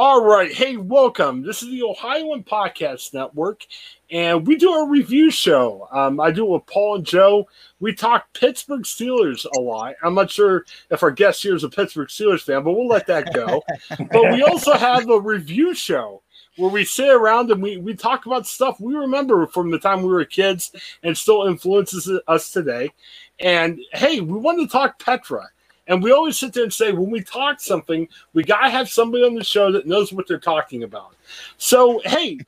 All right. Hey, welcome. This is the Ohioan Podcast Network, and we do a review show. Um, I do it with Paul and Joe. We talk Pittsburgh Steelers a lot. I'm not sure if our guest here is a Pittsburgh Steelers fan, but we'll let that go. but we also have a review show where we sit around and we, we talk about stuff we remember from the time we were kids and still influences us today. And hey, we wanted to talk Petra. And we always sit there and say, when we talk something, we got to have somebody on the show that knows what they're talking about. So, hey,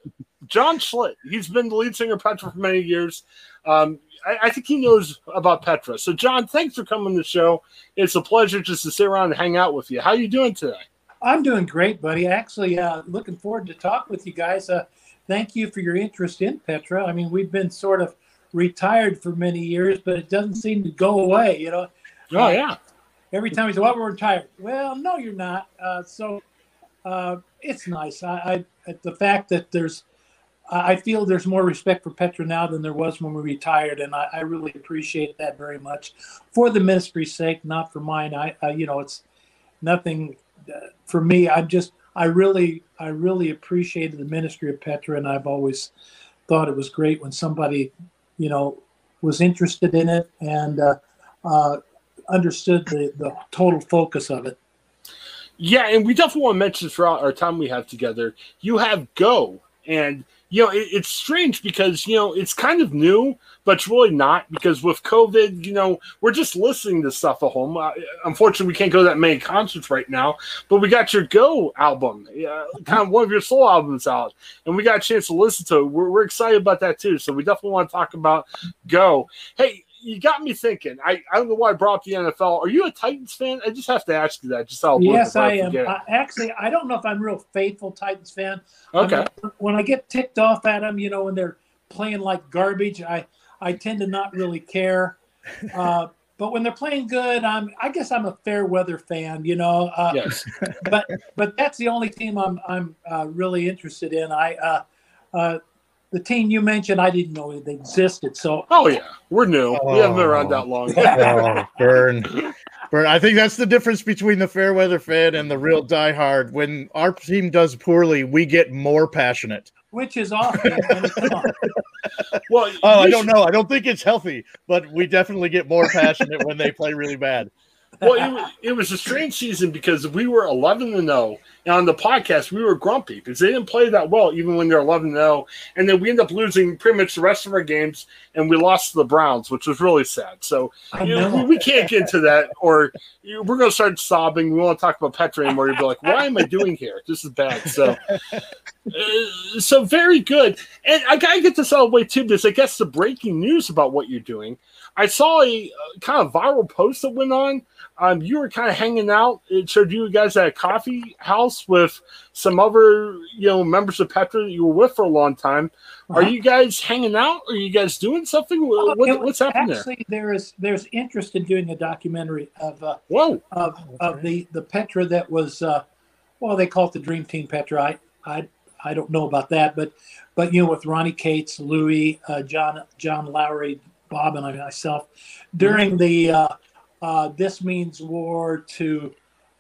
John Schlitt, he's been the lead singer of Petra for many years. Um, I, I, think he knows about Petra. So, John, thanks for coming to the show. It's a pleasure just to sit around and hang out with you. How you doing today? I'm doing great, buddy. Actually, uh, looking forward to talk with you guys. Uh, thank you for your interest in Petra. I mean, we've been sort of retired for many years, but it doesn't seem to go away. You know. Oh yeah every time he said, "Well, we're retired." Well, no, you're not. Uh, so uh, it's nice. I, I the fact that there's, I feel there's more respect for Petra now than there was when we retired, and I, I really appreciate that very much, for the ministry's sake, not for mine. I, I you know, it's nothing uh, for me. I'm just, I really, I really appreciated the ministry of Petra, and I've always thought it was great when somebody, you know, was interested in it and. Uh, uh, understood the, the total focus of it. Yeah, and we definitely want to mention throughout our time we have together, you have Go. And, you know, it, it's strange because, you know, it's kind of new, but it's really not because with COVID, you know, we're just listening to stuff at home. Uh, unfortunately, we can't go to that many concerts right now, but we got your Go album, uh, kind of one of your soul albums out, and we got a chance to listen to it. We're, we're excited about that too. So we definitely want to talk about Go. Hey, you got me thinking. I, I don't know why I brought up the NFL. Are you a Titans fan? I just have to ask you that. Just how yes, I am. Uh, actually, I don't know if I'm a real faithful Titans fan. Okay. when I get ticked off at them, you know, when they're playing like garbage, I I tend to not really care. Uh, but when they're playing good, I'm I guess I'm a fair weather fan. You know. Uh, yes. but but that's the only team I'm I'm uh, really interested in. I. Uh, uh, the team you mentioned, I didn't know they existed. So, oh yeah, we're new. Oh. We haven't been around that long. oh, burn, burn. I think that's the difference between the fair weather fan and the real diehard. When our team does poorly, we get more passionate, which is awesome. well, oh, I don't know. I don't think it's healthy, but we definitely get more passionate when they play really bad well, it, it, was a strange season because we were 11 to 0. And on the podcast, we were grumpy because they didn't play that well, even when they're 11 0. And then we end up losing pretty much the rest of our games, and we lost to the Browns, which was really sad. So you know, we, we, can't get into that, or we're going to start sobbing. We won't talk about Petra anymore. You'll be like, why am I doing here? This is bad. So, uh, so very good. And I got to get this out of the way, too, because I guess the breaking news about what you're doing. I saw a uh, kind of viral post that went on um, you were kind of hanging out. It showed you guys at a coffee house with some other, you know, members of Petra that you were with for a long time. Uh-huh. Are you guys hanging out? Are you guys doing something? What, what's happening actually, there? there is there's interest in doing a documentary of uh, whoa of, of the the Petra that was uh, well they call it the Dream Team Petra. I I I don't know about that, but but you know with Ronny Cates, Louis, uh, John John Lawry, Bob, and myself during mm-hmm. the uh, this means war to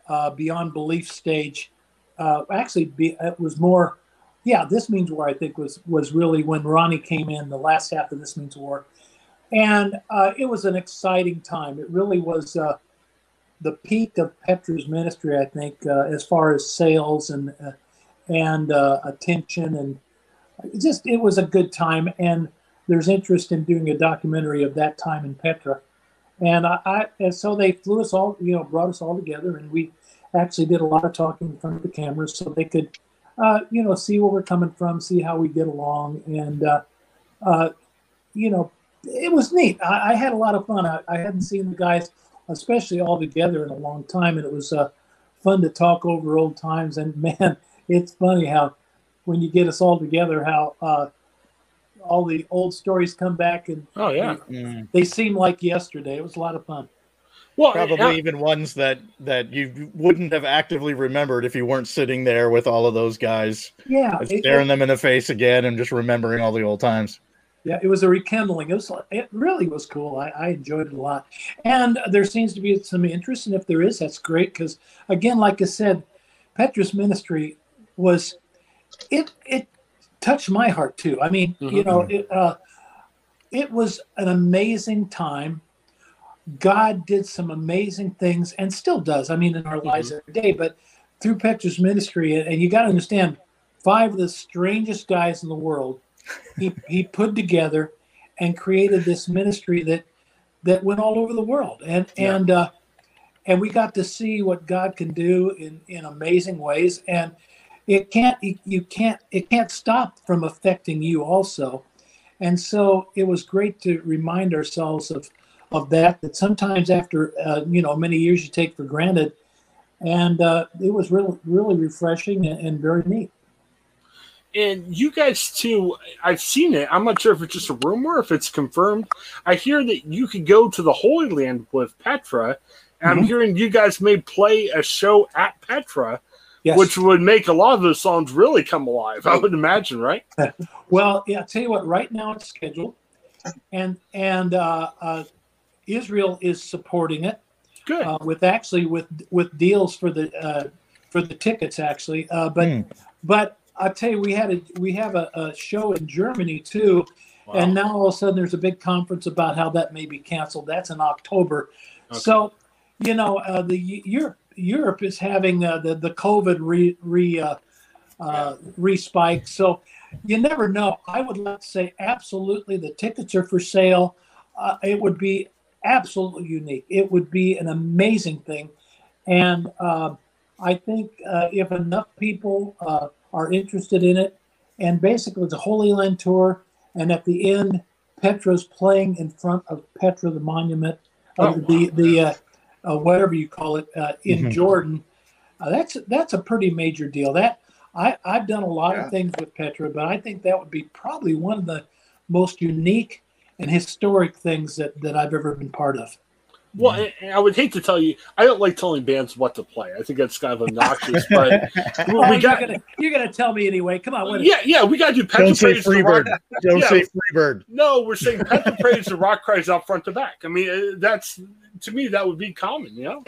uh, beyond belief stage. Uh, actually, be, it was more, yeah. This means war. I think was was really when Ronnie came in the last half of this means war, and uh, it was an exciting time. It really was uh, the peak of Petra's ministry. I think as far as sales and and attention and just it was a good time and there's interest in doing a documentary of that time in Petra and I, I, and so they flew us all, you know, brought us all together, and we actually did a lot of talking in front of the cameras so they could, uh, you know, see where we're coming from, see how we get along, and uh, uh, you know, it was neat. I, I had a lot of fun. I, I, hadn't seen the guys, especially all together, in a long time, and it was uh, fun to talk over old times. And man, it's funny how when you get us all together, how uh, all the old stories come back and oh yeah, they, mm. they seem like yesterday. It was a lot of fun. Well, probably even ones that that you wouldn't have actively remembered if you weren't sitting there with all of those guys. Yeah, staring it, them in the face again and just remembering all the old times. Yeah, it was a rekindling. It was it really was cool. I, I enjoyed it a lot, and there seems to be some interest, and if there is, that's great. Because again, like I said, Petra's ministry was it it touched my heart too. I mean, mm-hmm. you know, it uh, it was an amazing time. God did some amazing things and still does. I mean, in our mm-hmm. lives every day, but through Petra's ministry, and you got to understand, five of the strangest guys in the world, he he put together and created this ministry that that went all over the world, and yeah. and uh, and we got to see what God can do in in amazing ways, and it can't you can't it can't stop from affecting you also, and so it was great to remind ourselves of of that that sometimes after uh, you know many years you take for granted, and uh, it was really really refreshing and, and very neat. And you guys too i've seen it. I'm not sure if it's just a rumor if it's confirmed. I hear that you could go to the holy land with petra. And mm-hmm. i'm hearing you guys may play a show at petra yes. which would make a lot of those songs really come alive i would imagine right well yeah i'll tell you what right now it's scheduled and and uh, uh, israel is supporting it good uh, with actually with with deals for the uh, for the tickets actually uh, but mm. but I tell you, we had a we have a, a show in Germany too, wow. and now all of a sudden there's a big conference about how that may be canceled. That's in October. Okay. So, you know, uh, the Europe Europe is having uh, the the COVID re re uh, uh, respike. So you never know. I would like to say absolutely the tickets are for sale. Uh, it would be absolutely unique. It would be an amazing thing, and uh, I think uh, if enough people uh, are interested in it. And basically, it's a Holy Land tour. And at the end, Petra's playing in front of Petra, the monument, oh, the the uh, whatever you call it, uh, in mm-hmm. Jordan. Uh, that's that's a pretty major deal. That I I've done a lot yeah. of things with Petra, but I think that would be probably one of the most unique and historic things that that I've ever been part of. Well. I, I would hate to tell you, I don't like telling bands what to play. I think that's kind of obnoxious, but oh, we got. You're gonna, tell me anyway. Come on. What yeah, yeah, we got to do Petra Don't say Freebird. Rock, don't yeah, say Freebird. No, we're saying Petra praise the rock cries out front to back. I mean, uh, that's to me that would be common. You know,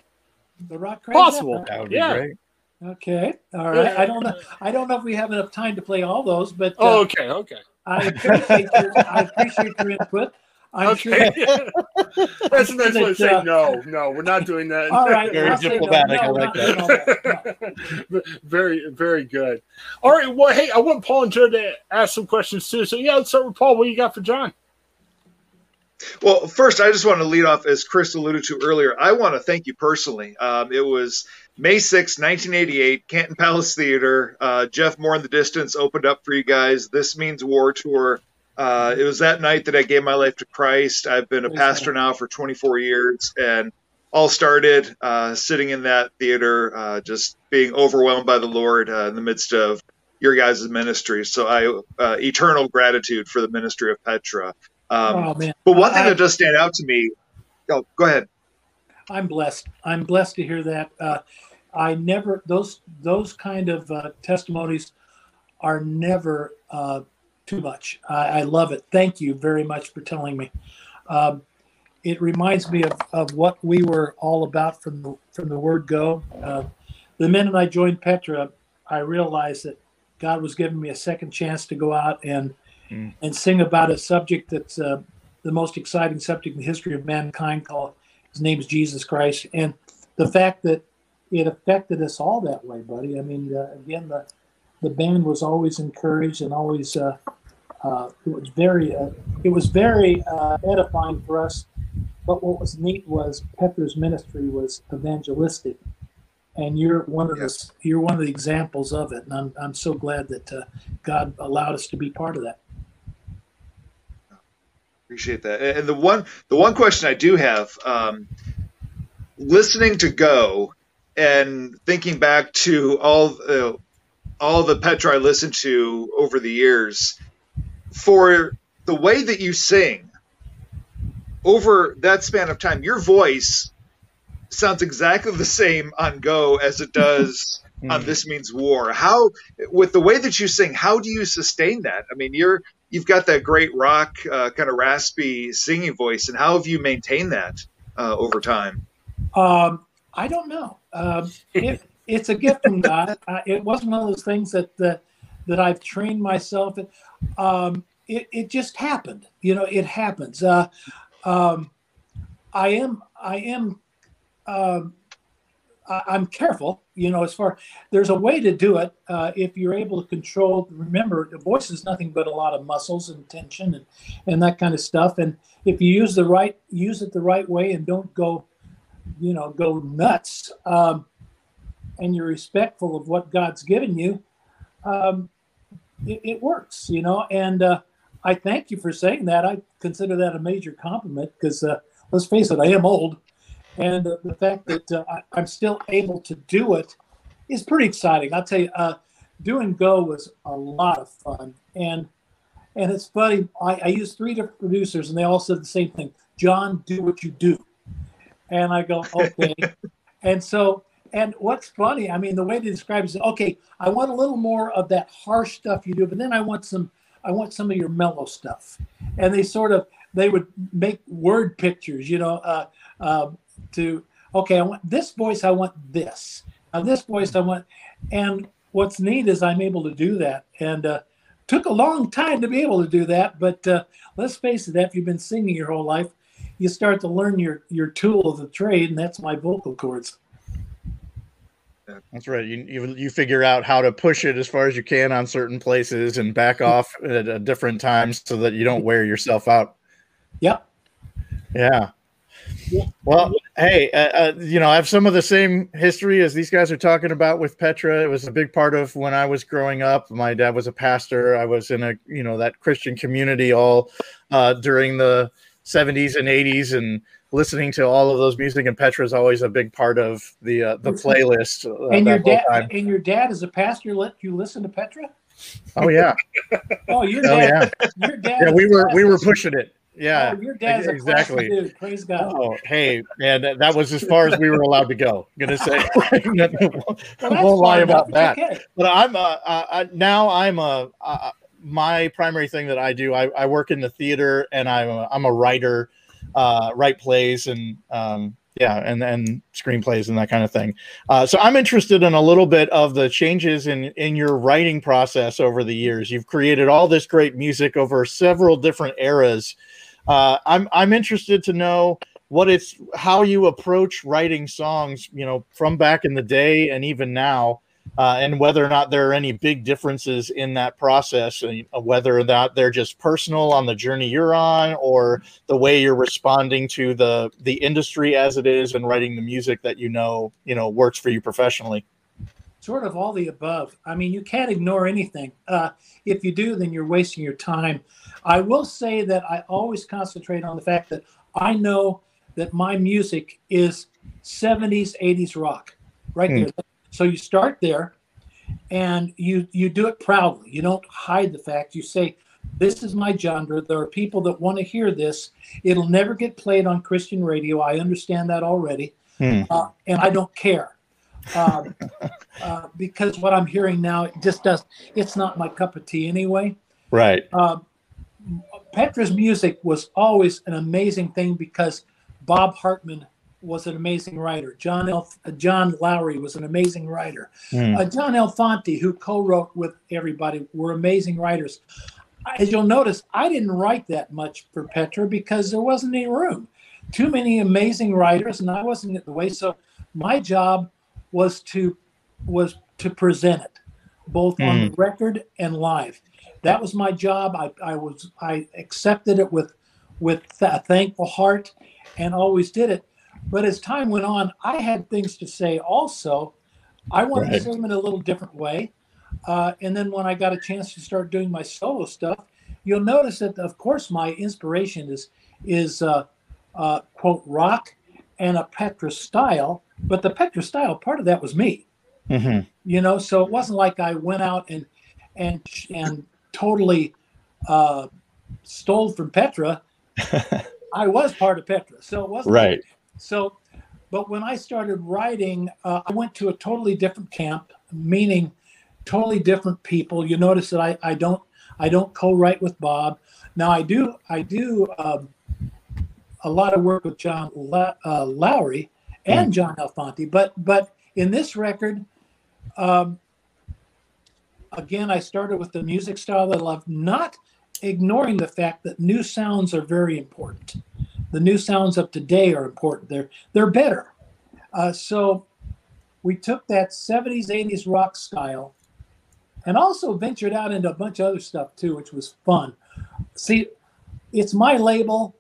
the rock cries. Possible. That would be yeah. great. Okay. All right. I don't know. I don't know if we have enough time to play all those, but uh, oh, okay, okay. I appreciate your, I appreciate your input. I'm okay. Sure. That's a nice way to say uh, no, no, we're not doing that. All right. Very diplomatic. No, no, I like that. No, very, very good. All right. Well, hey, I want Paul and Joe to ask some questions too. So, yeah, let's start with Paul. What you got for John? Well, first, I just want to lead off, as Chris alluded to earlier. I want to thank you personally. Um, it was May 6, 1988, Canton Palace Theater. Uh, Jeff Moore in the Distance opened up for you guys. This Means War Tour. Uh, it was that night that I gave my life to Christ. I've been a pastor now for 24 years, and all started uh, sitting in that theater, uh, just being overwhelmed by the Lord uh, in the midst of your guys' ministry. So I uh, eternal gratitude for the ministry of Petra. Um, oh, man. But one thing I, that does stand out to me. Oh, go ahead. I'm blessed. I'm blessed to hear that. Uh, I never those those kind of testimonies are never too much. I, I, love it. Thank you very much for telling me. Um, it reminds me of, of what we were all about from the, from the word go. Uh, the minute I joined Petra, I realized that God was giving me a second chance to go out and mm. and sing about a subject that's uh, the most exciting subject in the history of mankind. Called his name is Jesus Christ, and the fact that it affected us all that way, buddy. I mean, uh, again, the the band was always encouraged and always uh, uh, it was very uh, it was very uh, edifying for us. But what was neat was Petra's ministry was evangelistic, and you're one of yes. the you're one of the examples of it. And I'm I'm so glad that uh, God allowed us to be part of that. Appreciate that. And the one the one question I do have, um, listening to Go and thinking back to all uh, all the Petra I listened to over the years, for the way that you sing over that span of time, your voice sounds exactly the same on Go as it does on. This Means War. How, with the way that you sing, how do you sustain that? I mean, you're you've got that great rock uh, kind of raspy singing voice, and how have you maintained that uh, over time? Um, I don't know. Um, it, it's a gift from God. it wasn't one of those things that that, that I've trained myself. In. Um, it, it just happened. You know, it happens. Uh, um, I am I am I, am careful. You know, as far there's a way to do it uh, if you're able to control. Remember, the voice is nothing but a lot of muscles and tension and and that kind of stuff. And if you use the right use it the right way and don't go, you know, go nuts. Um, and you're respectful of what God's given you, um, it, it, works, you know. And uh, I thank you for saying that. I consider that a major compliment because uh, let's face it, I am old, and uh, the fact that uh, I, am still able to do it is pretty exciting. I'll tell you, uh, doing Go was a lot of fun, and and it's funny. I, I used three different producers, and they all said the same thing: "John, do what you do," and I go, "Okay." and so and what's funny, I mean, the way they describe it is, okay, I want a little more of that harsh stuff you do, but then I want some, I want some of your mellow stuff. And they sort of, they would make word pictures, you know, uh, uh, to, okay, I want this voice, I want this. Now this voice, I want, and what's neat is I'm able to do that. And uh, took a long time to be able to do that, but uh, let's face it, after you've been singing your whole life, you start to learn your your tool of the trade, and that's my vocal cords. That's right. You, you you figure out how to push it as far as you can on certain places and back off at, at different times so that you don't wear yourself out. Yep. Yeah. Well, hey, uh, uh, you know, I have some of the same history as these guys are talking about with Petra. It was a big part of when I was growing up. My dad was a pastor. I was in a, you know, that Christian community all uh, during the 70s and 80s, and listening to all of those music and Petra is always a big part of the uh, the playlist. Uh, and your dad and your dad is a pastor. Let you listen to Petra? Oh yeah. oh, your dad. Oh, yeah. Your dad. Yeah, we were we were pushing it. Yeah, oh, your dad's exactly. Dude. Praise God. Oh, hey, man, that was as far as we were allowed to go. I'm gonna say, well, won't lie about that. Okay. But I'm uh, uh, now I'm a uh, my primary thing that I do. I, I work in the theater and I'm a, I'm a writer uh, write plays and um, yeah, and and screenplays and that kind of thing. Uh, so I'm interested in a little bit of the changes in in your writing process over the years. You've created all this great music over several different eras. Uh, I'm I'm interested to know what it's how you approach writing songs, you know, from back in the day and even now uh, and whether or not there are any big differences in that process, and whether or not they're just personal on the journey you're on, or the way you're responding to the the industry as it is, and writing the music that you know you know works for you professionally. Sort of all the above. I mean, you can't ignore anything. Uh, if you do, then you're wasting your time. I will say that I always concentrate on the fact that I know that my music is 70s, 80s rock right hmm. there. So you start there and you you do it proudly. You don't hide the fact. You say, this is my genre. There are people that want to hear this. It'll never get played on Christian radio. I understand that already. Hmm. Uh, and I don't care. Um, uh, because what I'm hearing now, it just does, it's not my cup of tea anyway. Right. Uh, Petra's music was always an amazing thing because Bob Hartman was an amazing writer. John L. John Lawry was an amazing writer. Mm. Uh, John Elefante, who co-wrote with everybody, were amazing writers. As you'll notice, I didn't write that much for Petra because there wasn't any room. Too many amazing writers, and I wasn't in the way. So my job was to was to present it, both mm. on the record and live. That was my job. I, I was I accepted it with with a thankful heart, and always did it but as time went on, I had things to say also. I wanted right. to say them in a little different way. Uh, and then when I got a chance to start doing my solo stuff, you'll notice that, of course, my inspiration is is uh, uh, quote rock and a Petra style. But the Petra style, part of that was me. Mm-hmm. You know, so it wasn't like I went out and and and totally uh, stole from Petra. I was part of Petra, so it wasn't right. Like, so, but when I started writing, uh, I went to a totally different camp, meaning totally different people. You notice that I, I don't I don't co-write with Bob. Now I do I do um, a lot of work with John La- uh, Lawry and mm. John Elefante, but but in this record, um, again, I started with the music style that I love, not ignoring the fact that new sounds are very important. The new sounds of today are important. They're they're better. Uh, so we took that 70s, 80s rock style and also ventured out into a bunch of other stuff too, which was fun. See, it's my label,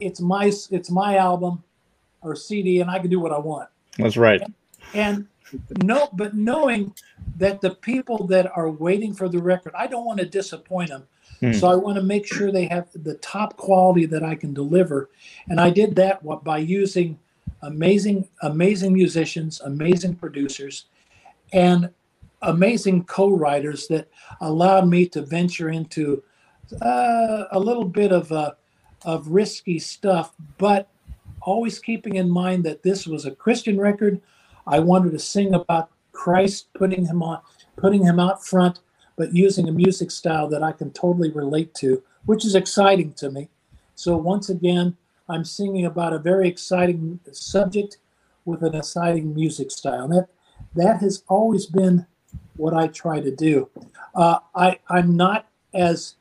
it's my it's my album or CD, and I can do what I want. That's right. And, and no, but knowing that the people that are waiting for the record, I don't want to disappoint them. Hmm. So I want to make sure they have the top quality that I can deliver, and I did that by using amazing, amazing musicians, amazing producers, and amazing co-writers that allowed me to venture into uh, a little bit of uh, of risky stuff, but always keeping in mind that this was a Christian record. I wanted to sing about Christ putting him on, putting him out front, but using a music style that I can totally relate to, which is exciting to me. So once again, I'm singing about a very exciting subject with an exciting music style. That that has always been what I try to do. Uh, I I'm not as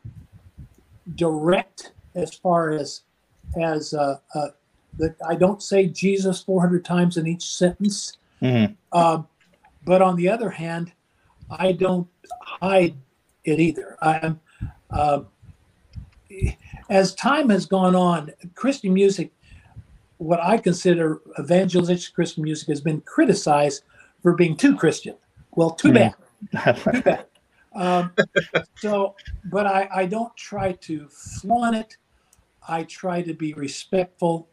direct as far as as uh, uh, that. I don't say Jesus 400 times in each sentence. Mm-hmm. Um, but on the other hand, I don't hide it either. I'm uh, as time has gone on, Christian music, what I consider evangelistic Christian music, has been criticized for being too Christian. Well, too mm. bad. too bad. Um, so, but I, I don't try to flaunt it. I try to be respectful,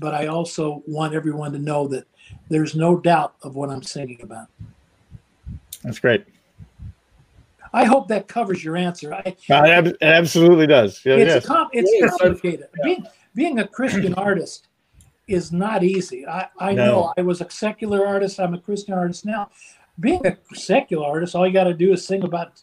but I also want everyone to know that there's no doubt of what I'm singing about. That's great. I hope that covers your answer. I, it absolutely does. Yeah, it's yes. com- it's yes. complicated. Yeah. Being, being a Christian artist is not easy. I, I no. know I was a secular artist. I'm a Christian artist now. Being a secular artist, all you got to do is sing about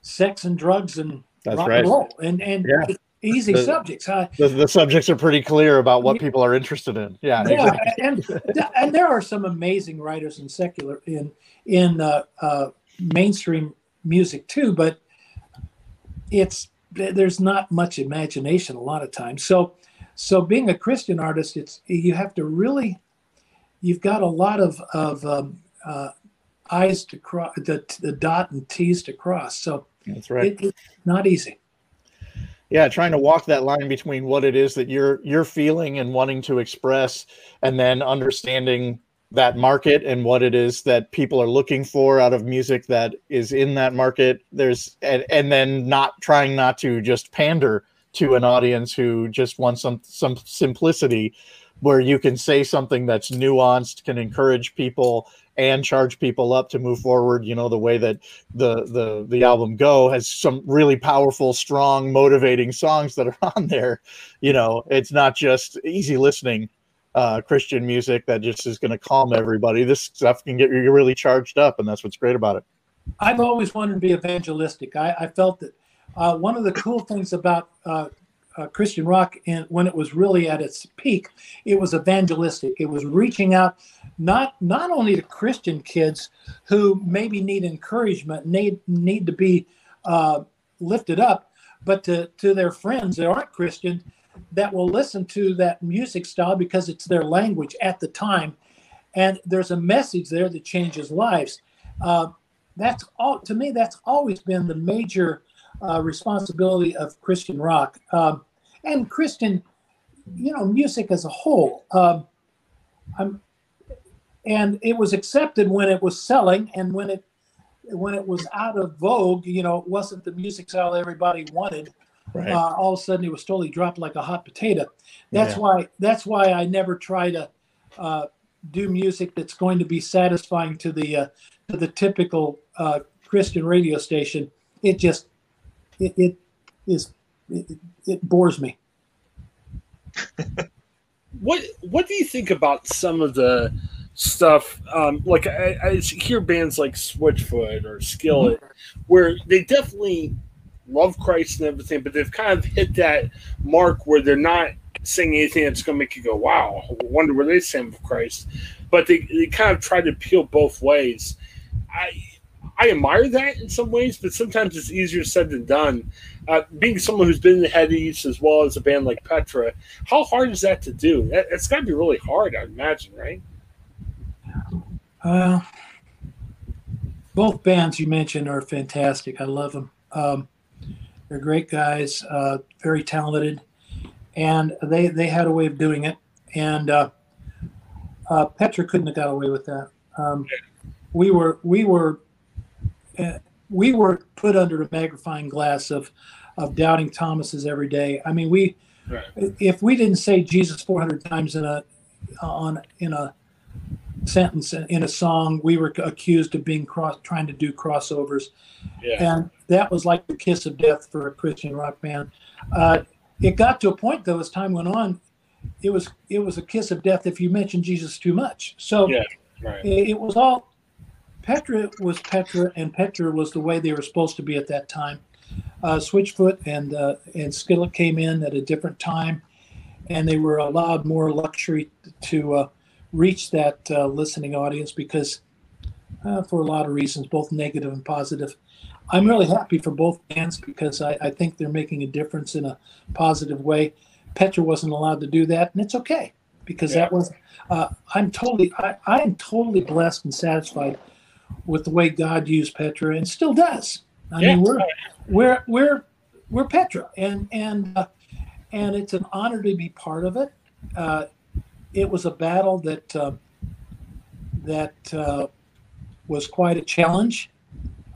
sex and drugs and That's rock right. and roll, and and yeah. Easy the, subjects. I, the, the, subjects are pretty clear about what people are interested in. Yeah, yeah, exactly. and and there are some amazing writers in secular in in uh, uh, mainstream music too, but it's there's not much imagination a lot of times. So so being a Christian artist, it's you have to really you've got a lot of of um, uh, I's to cross the, the dot and T's to cross. So that's right. It, it's not easy. Yeah, trying to walk that line between what it is that you're you're feeling and wanting to express, and then understanding that market and what it is that people are looking for out of music that is in that market. There's and, and then not trying not to just pander to an audience who just wants some some simplicity where you can say something that's nuanced can encourage people and charge people up to move forward you know the way that the the the album go has some really powerful strong motivating songs that are on there you know it's not just easy listening uh, Christian music that just is going to calm everybody. This stuff can get you really charged up, and that's what's great about it. I've always wanted to be evangelistic. I, I felt that uh, one of the cool things about uh, uh, Christian rock, and when it was really at its peak, it was evangelistic. It was reaching out not not only to Christian kids who maybe need encouragement, need need to be uh, lifted up, but to to their friends that aren't Christian that will listen to that music style because it's their language at the time. And there's a message there that changes lives. Uh, that's all to me. That's always been the major uh, responsibility of Christian rock um, and Christian, you know, music as a whole. Um, and it was accepted when it was selling, and when it when it was out of vogue, you know, it wasn't the music style everybody wanted right. uh, all of a sudden it was totally dropped like a hot potato. That's yeah. why that's why I never try to uh, do music that's going to be satisfying to the uh, to the typical uh, Christian radio station. It just it, it is it, it bores me. what what do you think about some of the stuff um, like I, I, hear bands like switchfoot or skillet mm-hmm. where they definitely love Christ and everything, but they've kind of hit that mark where they're not saying anything that's going to make you go, "Wow, I wonder where they stand with Christ." But they, they kind of try to appeal both ways. I I admire that in some ways, but sometimes it's easier said than done. Uh, being someone who's been in the head east as well as a band like Petra, how hard is that to do? That, it's got to be really hard, I imagine, right? Uh, both bands you mentioned are fantastic. I love them. Um, they're great guys, uh, very talented, and they they had a way of doing it. And uh, uh, Petra couldn't have got away with that. Um, we were we were uh, we were put under a magnifying glass of of doubting Thomas's every day. I mean, we right. if we didn't say Jesus 400 times in a on in a sentence in a song, we were accused of being cross trying to do crossovers, yeah. and that was like the kiss of death for a Christian rock band. Uh, it got to a point though, as time went on, it was it was a kiss of death if you mentioned Jesus too much. So yeah, right. it, it was all Petra was Petra, and Petra was the way they were supposed to be at that time. Uh, Switchfoot and uh, and Skillet came in at a different time, and they were allowed more luxury to uh, reach that uh, listening audience because, uh, for a lot of reasons, both negative and positive. I'm really happy for both bands because I, I think they're making a difference in a positive way. Petra wasn't allowed to do that, and it's okay because yeah. that was. Uh, I'm totally. I, I am totally blessed and satisfied with the way God used Petra and still does. I yeah. mean, we're we're we're we're Petra, and and uh, and it's an honor to be part of it. Uh, it was a battle that uh, that uh, was quite a challenge.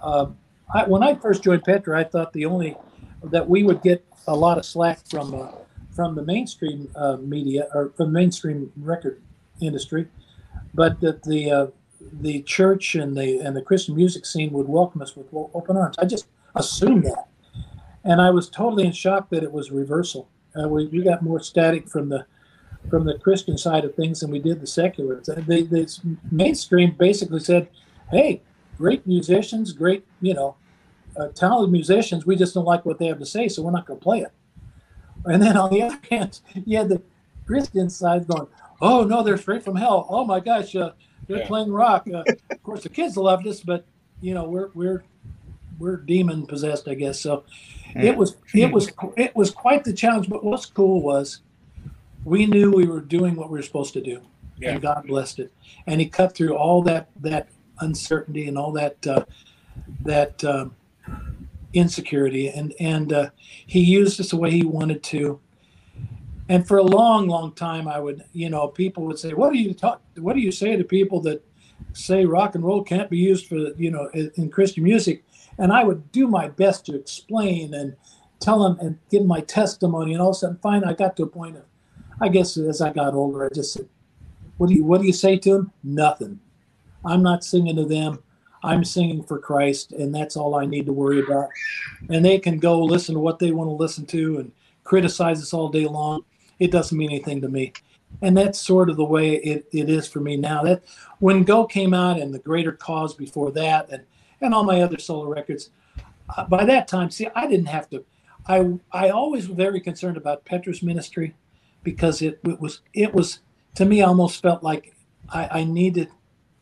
Uh, I, when I first joined Petra, I thought the only that we would get a lot of slack from uh, from the mainstream media or from the mainstream record industry, but that the the church and the and the Christian music scene would welcome us with open arms. I just assumed that, and I was totally in shock that it was reversal. Uh, we, we got more static from the from the Christian side of things than we did the secular. The, the mainstream basically said, "Hey, great musicians, great you know, uh, talented musicians. We just don't like what they have to say, so we're not going to play it." And then on the other hand, you had the Christian side going, "Oh no, they're straight from hell. Oh my gosh." Uh, they're yeah. playing rock. Uh, of course, the kids loved us, but you know we're we're we're demon possessed, I guess. So it was it was it was quite the challenge. But what's cool was we knew we were doing what we were supposed to do, yeah. and God blessed it. And He cut through all that that uncertainty and all that uh, that uh, insecurity, and and uh, He used us the way He wanted to and for a long, long time, I would, you know, people would say, "What do you talk? What do you say to people that say rock and roll can't be used for, you know, in Christian music?" And I would do my best to explain and tell them and give my testimony. And all of a sudden, finally, I got to a point of, I guess, as I got older, I just said, "What do you What do you say to them? Nothing. I'm not singing to them. I'm singing for Christ, and that's all I need to worry about. And they can go listen to what they want to listen to and criticize us all day long it doesn't mean anything to me. And that's sort of the way it, it is for me now. That when Go came out and the Greater Cause before that, and and all my other solo records, uh, by that time, see, I didn't have to. I I always was very concerned about Petra's ministry because it, it was it was to me almost felt like I, I needed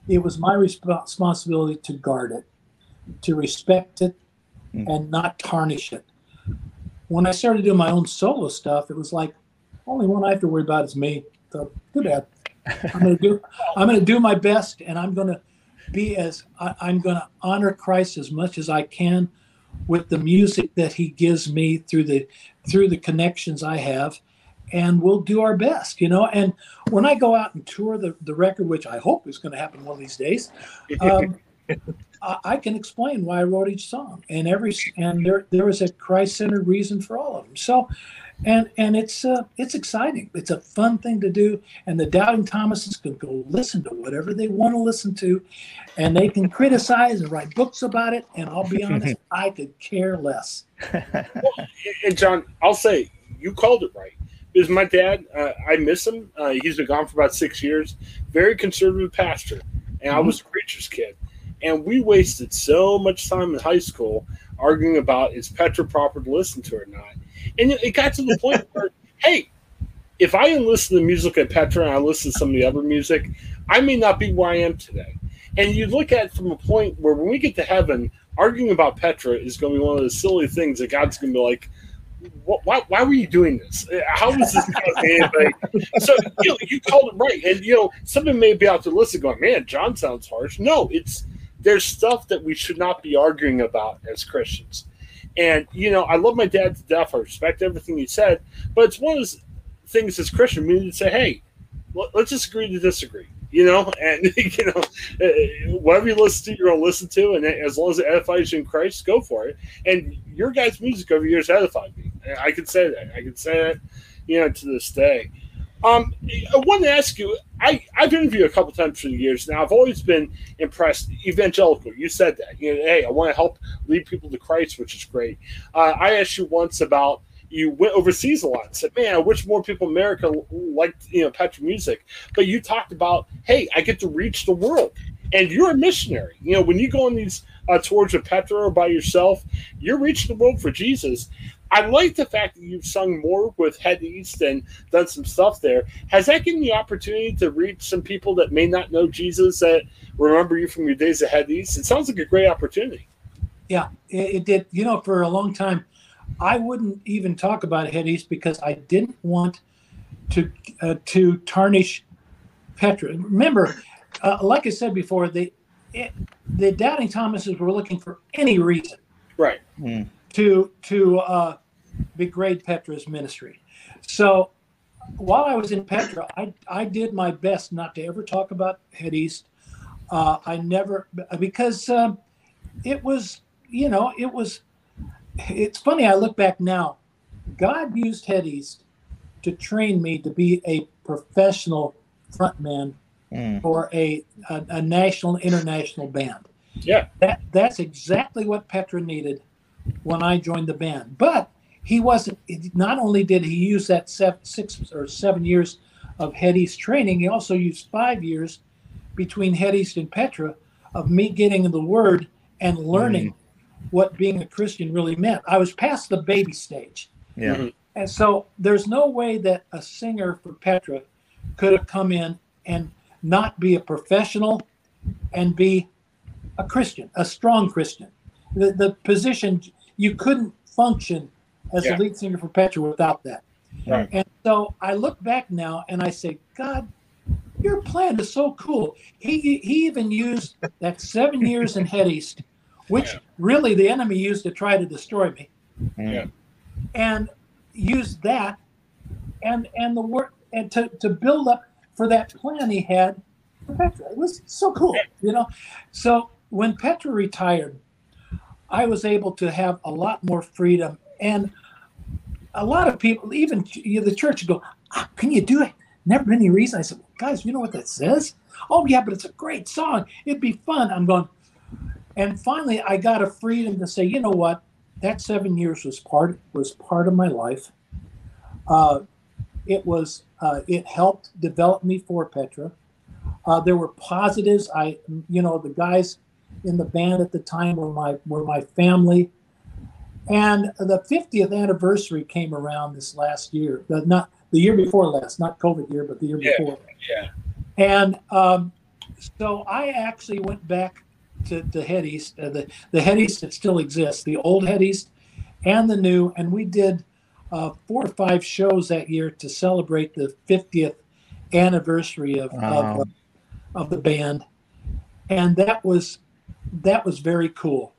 it was my responsibility to guard it, to respect it, mm. and not tarnish it. When I started doing my own solo stuff, it was like only one I have to worry about is me. So too bad. I'm gonna do I'm gonna do my best and I'm gonna be as I, I'm gonna honor Christ as much as I can with the music that he gives me through the through the connections I have and we'll do our best, you know. And when I go out and tour the, the record, which I hope is going to happen one of these days, um, I, I, can explain why I wrote each song. And every and there there is a Christ centered reason for all of them. So and and it's uh, it's exciting. It's a fun thing to do, and the doubting Thomases can go listen to whatever they want to listen to, and they can criticize and write books about it. And I'll be honest, I could care less. well, and John, I'll say you called it right. Because my dad, uh, I miss him. Uh, he's been gone for about six years. Very conservative pastor, and mm-hmm. I was a preacher's kid. And we wasted so much time in high school arguing about is Petra proper to listen to or not and it got to the point where, hey, if I didn't listen to music at Petra and I listen to some of the other music, I may not be where I am today. And you look at it from a point where when we get to heaven, arguing about Petra is going to be one of the silly things that God's going to be like, why, why were you doing this? How was this anybody? so you, know, you called it right, and you know somebody may be out to listen, going, "Man, John sounds harsh." No, it's there's stuff that we should not be arguing about as Christians. And you know, I love my dad to death. I respect everything he said, but it's one of those things as Christian we need to say, "Hey, let's just agree to disagree." you know, and you know, uh, whatever you listen to, you're gonna listen to, and as long as it edifies you in Christ, go for it. And your guys' music over years edified me. I can say that. I can say that, you know, to this day. Um, I want to ask you. I've interviewed a couple times the years. Now I've always been impressed. Evangelical. You said that. You know, hey, I want to help lead people to Christ, which is great. Uh, I asked you once about you went overseas a lot and said, "Man, I wish more people in America liked you know Petra music." But you talked about, "Hey, I get to reach the world," and you're a missionary. You know, when you go on these uh, tours with Petra or by yourself, you're reaching the world for Jesus. I like the fact that you've sung more with Head East and done some stuff there. Has that given you the opportunity to reach some people that may not know Jesus that remember you from your days at Head East? It sounds like a great opportunity. Yeah, it, it did. You know, for a long time, I wouldn't even talk about Head East because I didn't want to uh, to tarnish Petra. Remember, uh, like I said before, the it, the doubting Thomases were looking for any reason, right, mm. To to uh, degrade Petra's ministry. So while I was in Petra, I I did my best not to ever talk about Head East. Uh, I never because um, it was you know it was it's funny. I look back now. God used Head East to train me to be a professional frontman mm. for a, a, a national international band. Yeah, that that's exactly what Petra needed when I joined the band. But he wasn't. Not only did he use that seven, six or seven years of Head East training, he also used five years between Head East and Petra of me getting the word and learning mm what being a Christian really meant. I was past the baby stage. Yeah. Mm-hmm. And so there's no way that a singer for Petra could have come in and not be a professional and be a Christian, a strong Christian. The, the position, you couldn't function as yeah. a lead singer for Petra without that. Right. And so I look back now and I say, God, your plan is so cool. He, he even used that seven years in Head East which yeah. really the enemy used to try to destroy me. Mm. Yeah. And used that and and the work and to, to build up for that plan he had for Petra. It was so cool, you know. So when Petra retired, I was able to have a lot more freedom and a lot of people, even the church, go, oh, "Can you do it?" Never any reason. I said, well, "Guys, you know what that says?" Oh yeah, but it's a great song. It'd be fun. I'm going. And finally, I got a freedom to say, you know what, that seven years was part was part of my life. Uh, it was uh, it helped develop me for Petra. Uh, there were positives. I, you know, the guys in the band at the time were my were my family. And the 50th anniversary came around this last year. The, not the year before last, not COVID year, but the year yeah, before. Yeah. And um, so I actually went back to, to Head East, uh, the, the Head East that still exists, the old Head East and the new. And we did uh, four or five shows that year to celebrate the 50th anniversary of, wow. of, of, the band. And that was that was very cool.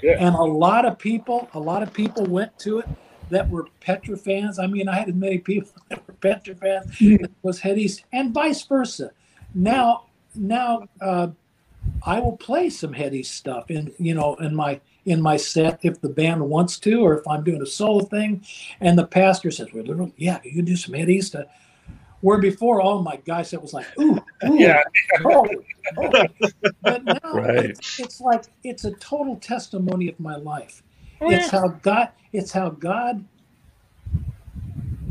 Good. And a lot of people, a lot of people went to it that were Petra fans. I mean, I had as many people that were Petra fans mm-hmm. was Head East, and vice versa. Now, now uh, I will play some heady stuff in you know in my in my set if the band wants to, or if I'm doing a solo thing, and the pastor says, "Well, literally, yeah, you do some heady stuff." Where before, all my guys, it was like, "Ooh, ooh yeah." Oh, oh. But now right. it's, it's, like it's a total testimony of my life. Oh, it's how God. It's how God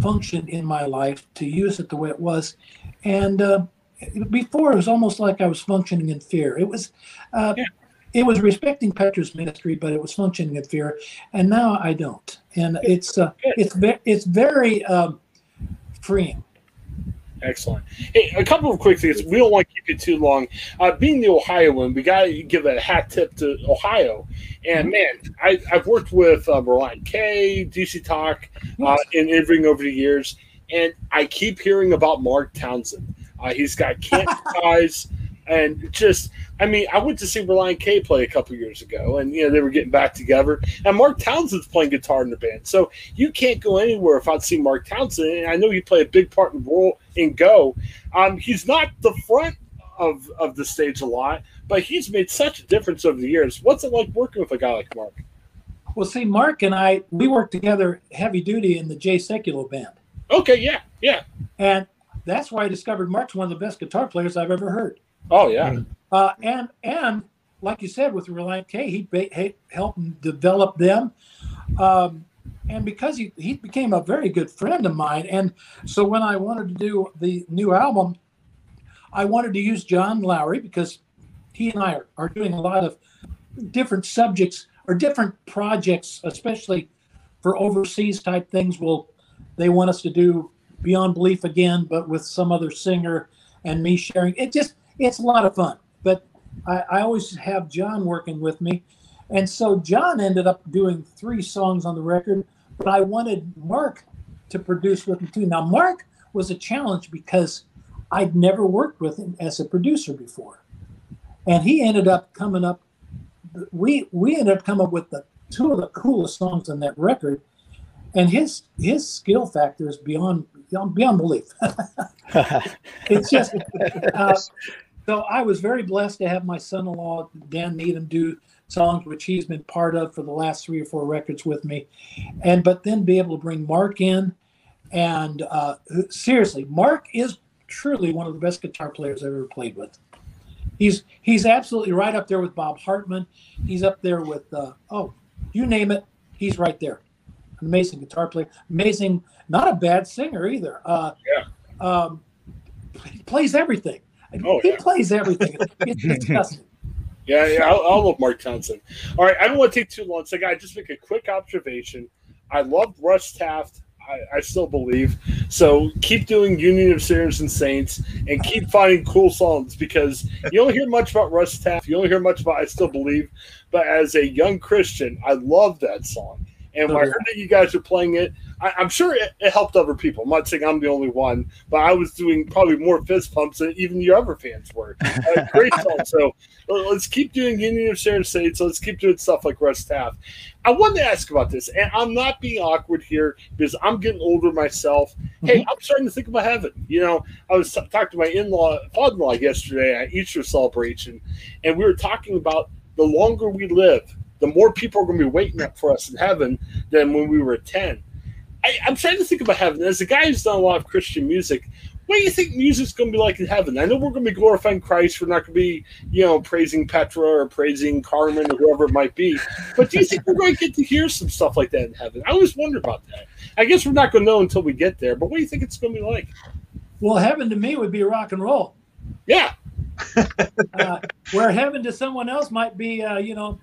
functioned in my life to use it the way it was, and. Uh, before it was almost like I was functioning in fear. It was, uh, yeah. it was respecting Petra's ministry, but it was functioning in fear, and now I don't. And it's uh, it's ve- it's very um, freeing. Excellent. Hey, a couple of quick things. We don't want to keep you too long. Uh, being the Ohioan, we got to give a hat tip to Ohio. And man, I, have worked with uh, Relient K, DC Talk, uh, and everything over the years, and I keep hearing about Mark Townsend. Uh, he's got Canton ties and just I mean, I went to see Relient K play a couple years ago, and you know they were getting back together. And Mark Townsend's playing guitar in the band, so you can't go anywhere if I'd seeing Mark Townsend. And I know he played a big part in role in Go. Um, he's not the front of of the stage a lot, but he's made such a difference over the years. What's it like working with a guy like Mark? Well, see, Mark and I we worked together heavy duty in the Jay Sekulow band. Okay, yeah, yeah, and that's why I discovered Mark's one of the best guitar players I've ever heard. Oh yeah. Uh, and and like you said with Relient K, he, he helped develop them. Um, and because he, he became a very good friend of mine. And so when I wanted to do the new album, I wanted to use John Lawry because he and I are, are doing a lot of different subjects or different projects, especially for overseas type things. Will they want us to do Beyond Belief again, but with some other singer and me sharing? It just it's a lot of fun. But I, I always have John working with me. And so John ended up doing three songs on the record, but I wanted Mark to produce with me too. Now, Mark was a challenge because I'd never worked with him as a producer before. And he ended up coming up, we we ended up coming up with the two of the coolest songs on that record. And his his skill factor is beyond beyond, beyond belief. it's just uh, so I was very blessed to have my son-in-law Dan Needham do songs which he's been part of for the last three or four records with me, and but then be able to bring Mark in, and uh, seriously, Mark is truly one of the best guitar players I've ever played with. He's he's absolutely right up there with Bob Hartman. He's up there with uh, oh, you name it, he's right there. Amazing guitar player, amazing, not a bad singer either. Uh, yeah. Um, he plays everything. Oh, he yeah. plays everything. It's disgusting. Yeah, yeah, I, I love Mark Townsend. All right, I don't want to take too long. So, guy, just make a quick observation. I love Russ Taff. I, I, still believe. So keep doing Union of Sinners and Saints and keep finding cool songs because you don't hear much about Russ Taff. You don't hear much about I Still Believe. But as a young Christian, I love that song. And when I heard that you guys are playing it, I, am sure it, it, helped other people. I'm not saying I'm the only one, but I was doing probably more fist pumps than even your other fans were. Uh, great song. So let's keep doing Union of Sinners and Saints. So let's keep doing stuff like Russ Taff. I wanted to ask about this, and I'm not being awkward here because I'm getting older myself. Mm-hmm. Hey, I'm starting to think about heaven. You know, I was t- talking to my in-law, father-in-law yesterday at Easter celebration, and we were talking about the longer we live, the more people are going to be waiting up for us in heaven than when we were 10 I, am trying to think about heaven. As a guy who's done a lot of Christian music, what do you think music's going to be like in heaven? I know we're going to be glorifying Christ. We're not going to be, you know, praising Petra or praising Carmen or whoever it might be. But do you think we're going to get to hear some stuff like that in heaven? I always wonder about that. I guess we're not going to know until we get there. But what do you think it's going to be like? Well, heaven to me would be rock and roll. Yeah. uh, where heaven to someone else might be, uh, you know,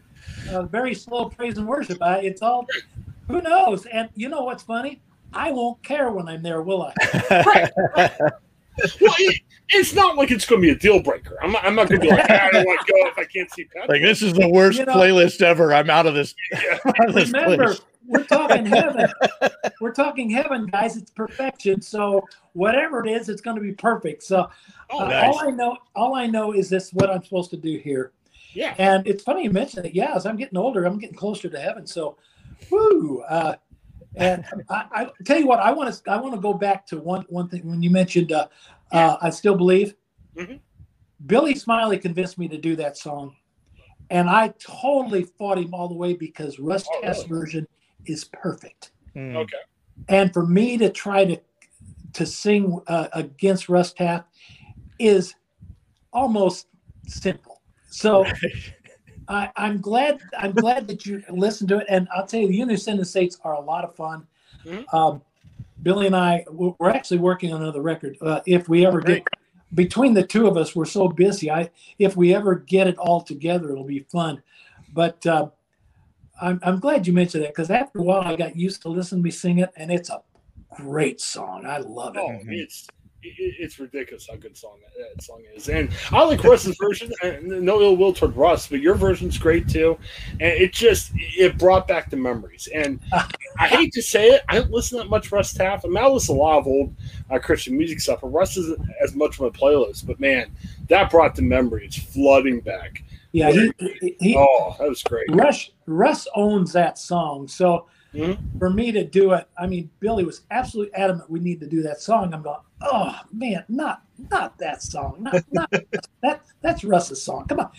very slow praise and worship. it's all who knows? And you know what's funny? I won't care when I'm there, will I? well, it, it's not like it's going to be a deal breaker. I'm not, I'm not going to be like, I don't want to go if I can't see Pat. Like this is the worst you know, playlist ever. I'm out of this. Yeah. Out of this remember, place. we're talking heaven. we're talking heaven, guys. It's perfection. So whatever it is, it's going to be perfect. So oh, uh, nice. all I know, all I know is this: what I'm supposed to do here. Yeah. And it's funny you mentioned it. Yeah, as I'm getting older, I'm getting closer to heaven. So Woo! Uh, and I, I, tell you what, I want to I want to go back to one one thing when you mentioned uh, uh, I still believe. Mm-hmm. Billy Smiley convinced me to do that song, and I totally fought him all the way because Russ oh, Taff's really? version is perfect. Mm. Okay. And for me to try to to sing uh, against Russ Taff is almost simple. So I, am glad. I'm glad that you listened to it, and I'll tell you, the Unison States are a lot of fun. Mm-hmm. Um, Billy and I, we're actually working on another record. Uh, if we ever get between the two of us, we're so busy. I, if we ever get it all together, it'll be fun. But uh, I'm, I'm glad you mentioned that because after a while, I got used to listening to me sing it, and it's a great song. I love it. Oh, it's it's ridiculous how good song that, that, song is. And I like Russ's version. And no ill will toward Russ, but your version's great too. And it just it brought back the memories. And I hate to say it, I don't listen that much Russ Taff. I mean, I listen a lot of old uh, Christian music stuff, but Russ isn't as much of a playlist. But man, that brought the memories flooding back. Yeah, he, he, oh, that was great. Russ Russ owns that song, so Mm-hmm. For me to do it, I mean, Billy was absolutely adamant we need to do that song. I'm going, oh man, not not that song, not not that that's Russ's song. Come on,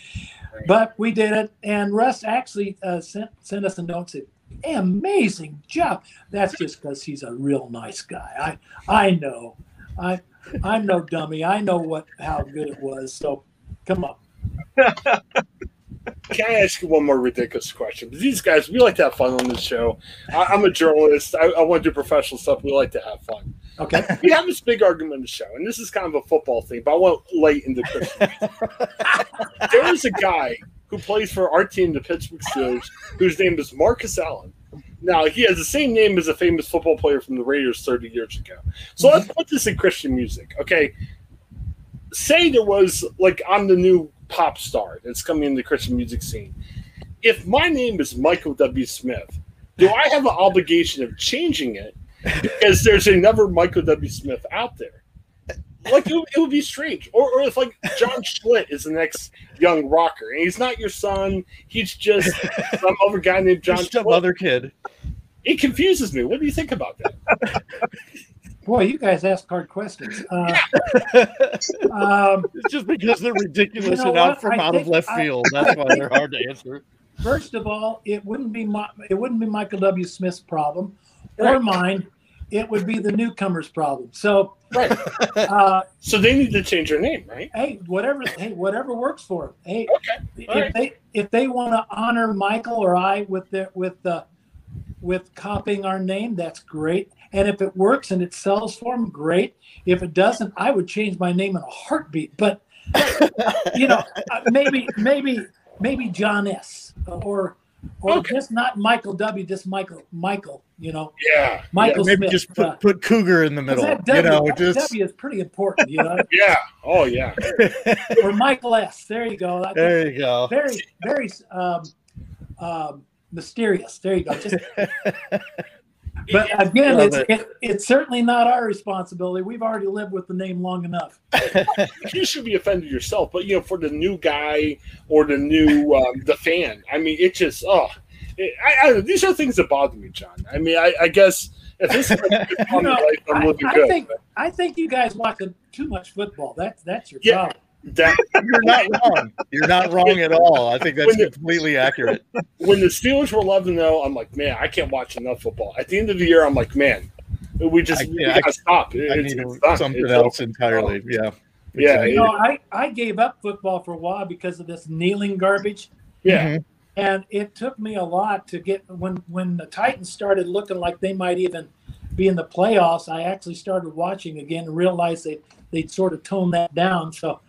right. but we did it, and Russ actually uh, sent sent us a note said, "Amazing job." That's just because he's a real nice guy. I I know, I I'm no dummy. I know what how good it was. So, come on. Can I ask you one more ridiculous question? Because these guys, we like to have fun on this show. I, am a journalist. I, I, want to do professional stuff. We like to have fun. Okay. We have this big argument on the show, and this is kind of a football thing, but I want late into Christmas. there is a guy who plays for our team, the Pittsburgh Steelers, whose name is Marcus Allen. Now, he has the same name as a famous football player from the Raiders 30 years ago. So let's mm-hmm. put this in Christian music, okay? Say there was, like, I'm the new pop star that's coming in the Christian music scene. If my name is Michael W. Smith, do I have an obligation of changing it because there's another Michael W. Smith out there? Like it, it would be strange, or, or if like John Schlitt is the next young rocker, and he's not your son, he's just some other guy named John. Some other kid. It confuses me. What do you think about that? Boy, you guys ask hard questions. Uh, um, it's just because they're ridiculous you know and out from I out of left field. That's why they're hard to answer. First of all, it wouldn't be my, it wouldn't be Michael W. Smith's problem or mine. It would be the newcomers' problem. So, right. Uh, so they need to change their name, right? Hey, whatever. Hey, whatever works for them. Hey, okay. if right. they if they want to honor Michael or I with the with the with copying our name, that's great. And if it works and it sells for them, great. If it doesn't, I would change my name in a heartbeat. But you know, uh, maybe maybe maybe John S. or or okay. just not Michael W. Just Michael Michael. You know. Yeah. Michael. Yeah, maybe Smith, just put, uh, put Cougar in the middle. w, you know, just W is pretty important. You know. yeah. Oh yeah. or Michael S. There you go. There you go. Very very um, um, mysterious. There you go. Just but again, it's, it. it, it's certainly not our responsibility. We've already lived with the name long enough. you should be offended yourself, but you know, for the new guy or the new um, the fan, I mean, it just oh, it, I, I, these are things that bother me, John. I mean, I, I guess if this is you know, life, I'm looking I, good. Think, I think you guys watch too much football. That's that's your yeah. problem. That, you're not wrong. You're not wrong at all. I think that's the, completely accurate. When the Steelers were 11 0, I'm like, man, I can't watch enough football. At the end of the year, I'm like, man, we just I, we gotta I, stop. It, I it's, need it's something it's else entirely. Yeah. Yeah. You know, I, I gave up football for a while because of this kneeling garbage. Yeah. Mm-hmm. And it took me a lot to get when when the Titans started looking like they might even be in the playoffs. I actually started watching again and realized they they'd sort of toned that down. So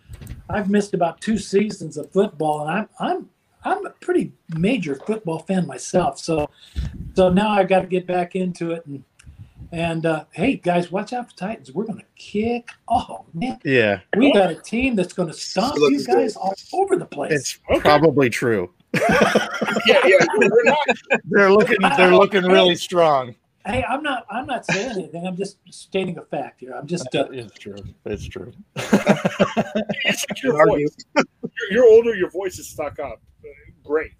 I've missed about two seasons of football, and I'm I'm I'm a pretty major football fan myself. So so now I've got to get back into it and and uh, hey guys, watch out for Titans. We're gonna kick. Oh man, yeah, we got a team that's gonna stomp you guys all over the place. It's okay. probably true. yeah, yeah, they're looking they're looking really strong. Hey, I'm not. I'm not saying anything. I'm just stating a fact here. I'm just. Uh, it's true. It's true. it's like your voice. You're, you're, older. Your voice is stuck up. Great.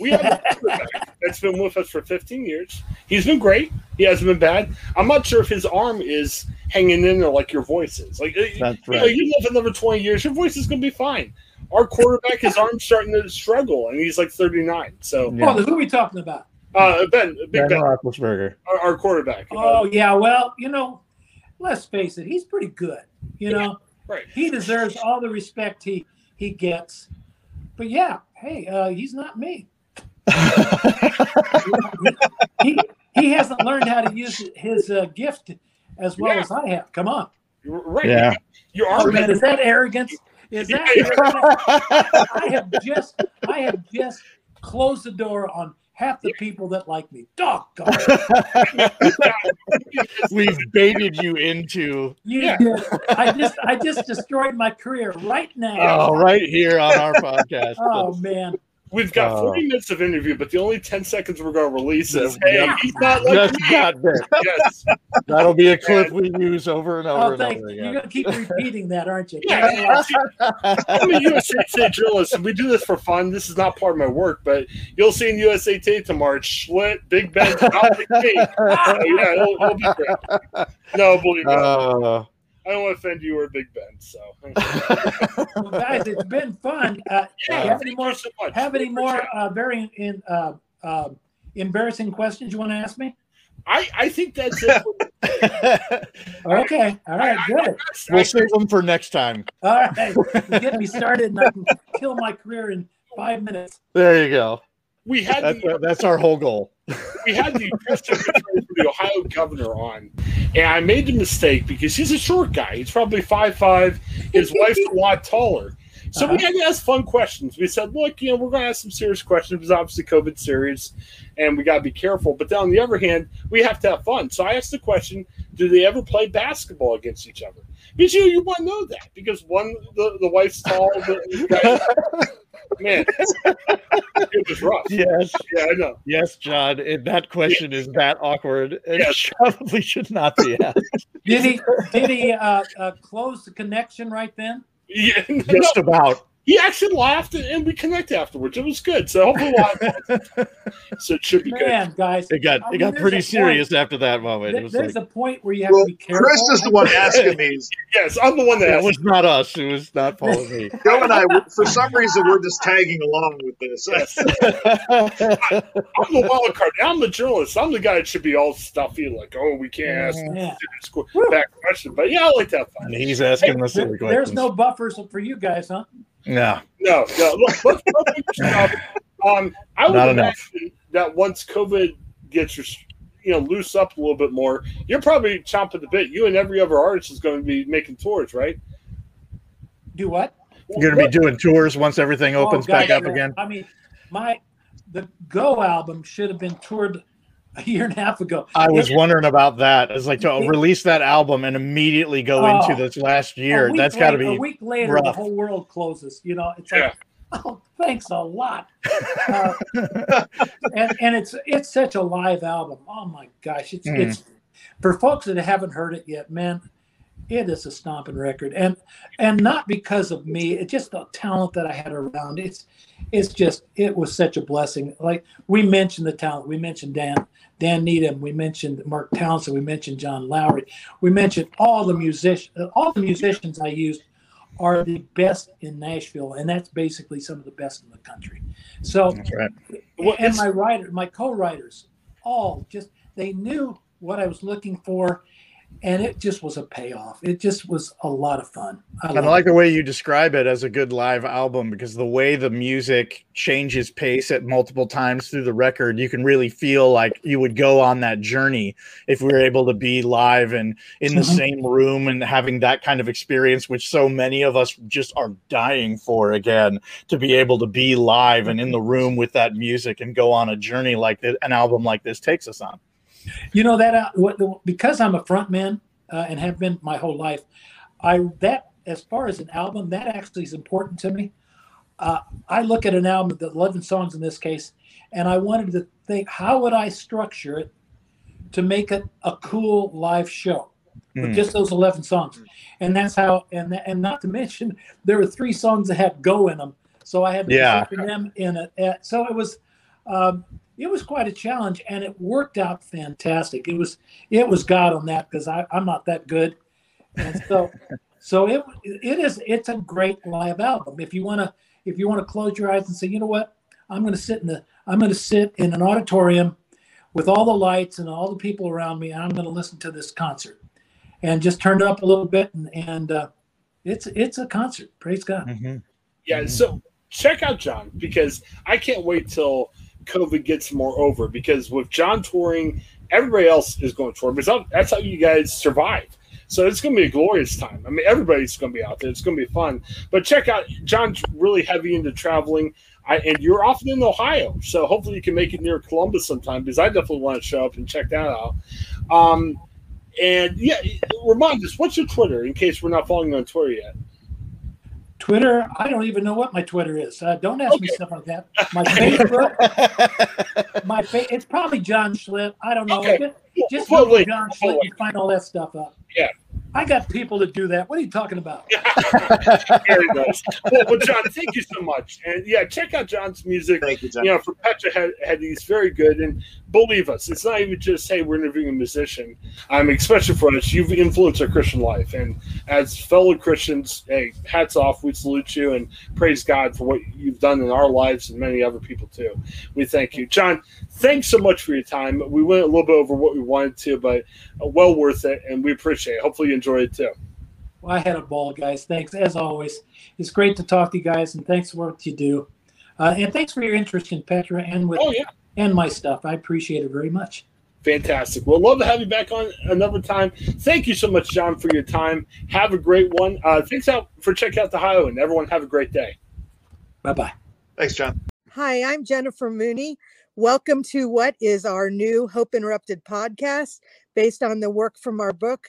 We have a that's been with us for 15 years. He's been great. He hasn't been bad. I'm not sure if his arm is hanging in there like your voice is. Like that's you right. Know, you live another 20 years, your voice is going to be fine. Our quarterback, his arm's starting to struggle, and he's like 39. So, yeah. oh, who are we talking about? Uh, ben, Big Ben, ben Roethlisberger, our, our quarterback. Oh yeah, well, you know, let's face it, he's pretty good. You yeah, know, right? He deserves all the respect he he gets. But yeah, hey, uh, he's not me. he, he hasn't learned how to use his uh, gift as well yeah. as I have. Come on. Right. Yeah. You are. Oh, is that arrogance? Is that? I have just I have just closed the door on half the people that like me. Dog, We've baited you into. You yeah. did. I just, I just destroyed my career right now. Oh, right here on our podcast. oh man. We've got 40 minutes of interview, but the only 10 seconds we're going to release is, hey, he's not like Just got yes. That'll be a clip we use over and over oh, and over again. You're going to keep repeating that, aren't you? Yeah. I'm a USA journalist, and we do this for fun. This is not part of my work, but you'll see in USA Today tomorrow, Schlitt, Big Ben, not like me. So, yeah, it'll, it'll be great. No, believe me. Uh, I don't want to offend you or Big Ben. So, well, guys, it's been fun. Uh, yeah, have any more? So have any more uh, very in, uh, uh, embarrassing questions you want to ask me? I, I think that's it. okay. All right. Good. We'll save them for next time. All right. Get me started and I can kill my career in five minutes. There you go. We had that's, the, that's our whole goal. We had the the Ohio governor on, and I made the mistake because he's a short guy. He's probably five five. His wife's a lot taller. So uh-huh. we had to ask fun questions. We said, look, you know, we're going to ask some serious questions because obviously COVID serious, and we got to be careful. But then on the other hand, we have to have fun. So I asked the question: Do they ever play basketball against each other? Because you you want to know that because one the, the wife's tall, the, man, it was rough. Yes, yeah, I know. Yes, John, and that question yeah. is that awkward. It yes. probably should not be asked. did he did he uh, uh, close the connection right then? Yeah, just no. about he actually laughed and we connected afterwards. It was good. So hopefully, we'll so it should be Man, good. guys, it got it got pretty serious point. after that moment. There, there's like, a point where you have well, to be careful. Chris is the one asking these. yes, I'm the one that. It was not us. It was not Paul and me. Joe and I, for some reason, we're just tagging along with this. Yes. I, am the wild card. I'm the journalist. I'm the guy that should be all stuffy, like, oh, we can't ask yeah. back question. But yeah, I like that. And he's asking hey, the silly questions. There's no buffers for you guys, huh? No. No, no. Look, let's, let's um, I would Not imagine enough. that once COVID gets your, you know, loose up a little bit more, you're probably chomping the bit. You and every other artist is going to be making tours, right? Do what? You're going to be doing tours once everything oh, opens oh, back up again. I mean, my the Go album should have been toured a year and a half ago. I was it, wondering about that. It's like to it, release that album and immediately go oh, into this last year. That's got to be a week later. Rough. The whole world closes. You know, it's yeah. like, oh, thanks a lot. Uh, and and it's it's such a live album. Oh my gosh, it's mm. it's for folks that haven't heard it yet, man. It is a stomping record, and and not because of me. It's just the talent that I had around. It's it's just it was such a blessing. Like we mentioned the talent, we mentioned Dan Dan Needham, we mentioned Mark Townsend, we mentioned John Lawry, we mentioned all the musicians. All the musicians I used are the best in Nashville, and that's basically some of the best in the country. So, right. and my writer, my co-writers, all just they knew what I was looking for, and it just was a payoff. It just was a lot of fun. I, I like it. the way you describe it as a good live album because the way the music changes pace at multiple times through the record, you can really feel like you would go on that journey if we were able to be live and in the mm-hmm. same room and having that kind of experience, which so many of us just are dying for again to be able to be live and in the room with that music and go on a journey like this, an album like this takes us on. You know that uh, because I'm a frontman uh, and have been my whole life. I that as far as an album, that actually is important to me. Uh, I look at an album, the 11 songs in this case, and I wanted to think how would I structure it to make it a cool live show with mm. just those 11 songs. And that's how, and and not to mention, there were three songs that had go in them. So I had to yeah. them in it. So it was, um, it was quite a challenge and it worked out fantastic. It was it was God on that because I'm not that good. And so so it it is it's a great live album. If you wanna if you want to close your eyes and say, you know what, I'm gonna sit in the I'm gonna sit in an auditorium with all the lights and all the people around me, and I'm gonna listen to this concert. And just turn it up a little bit and, and uh, it's it's a concert. Praise God. Mm-hmm. Yeah, so check out John because I can't wait till COVID gets more over because with John touring, everybody else is going to tour that's how you guys survive. So it's going to be a glorious time. I mean, everybody's going to be out there. It's going to be fun. But check out John's really heavy into traveling. I, and you're often in Ohio, so hopefully you can make it near Columbus sometime because I definitely want to show up and check that out. Um, and yeah, remind us what's your Twitter in case we're not following you on Twitter yet. Twitter, I don't even know what my Twitter is. Uh, don't ask okay. me stuff like that. My Facebook, my fa- it's probably John Schlitt. I don't know. Okay. Just well, John Schlitt, you find all that stuff up. Yeah. I got people to do that. What are you talking about? Very nice. Well, well, John, thank you so much. And yeah, check out John's music. Thank you, John. You know, for Petra had, had these very good. And believe us, it's not even just hey, we're interviewing a musician. I'm um, especially for us. You've influenced our Christian life, and as fellow Christians, hey, hats off. We salute you and praise God for what you've done in our lives and many other people too. We thank you, John. Thanks so much for your time. We went a little bit over what we wanted to, but uh, well worth it, and we appreciate it. Hopefully, you enjoyed it too. Well, I had a ball, guys. Thanks as always. It's great to talk to you guys, and thanks for what you do. Uh, and thanks for your interest in Petra and with oh, yeah. and my stuff. I appreciate it very much. Fantastic. Well, love to have you back on another time. Thank you so much, John, for your time. Have a great one. Uh, thanks out for checking out the Ohioan. Everyone, have a great day. Bye bye. Thanks, John. Hi, I'm Jennifer Mooney. Welcome to what is our new Hope Interrupted podcast based on the work from our book,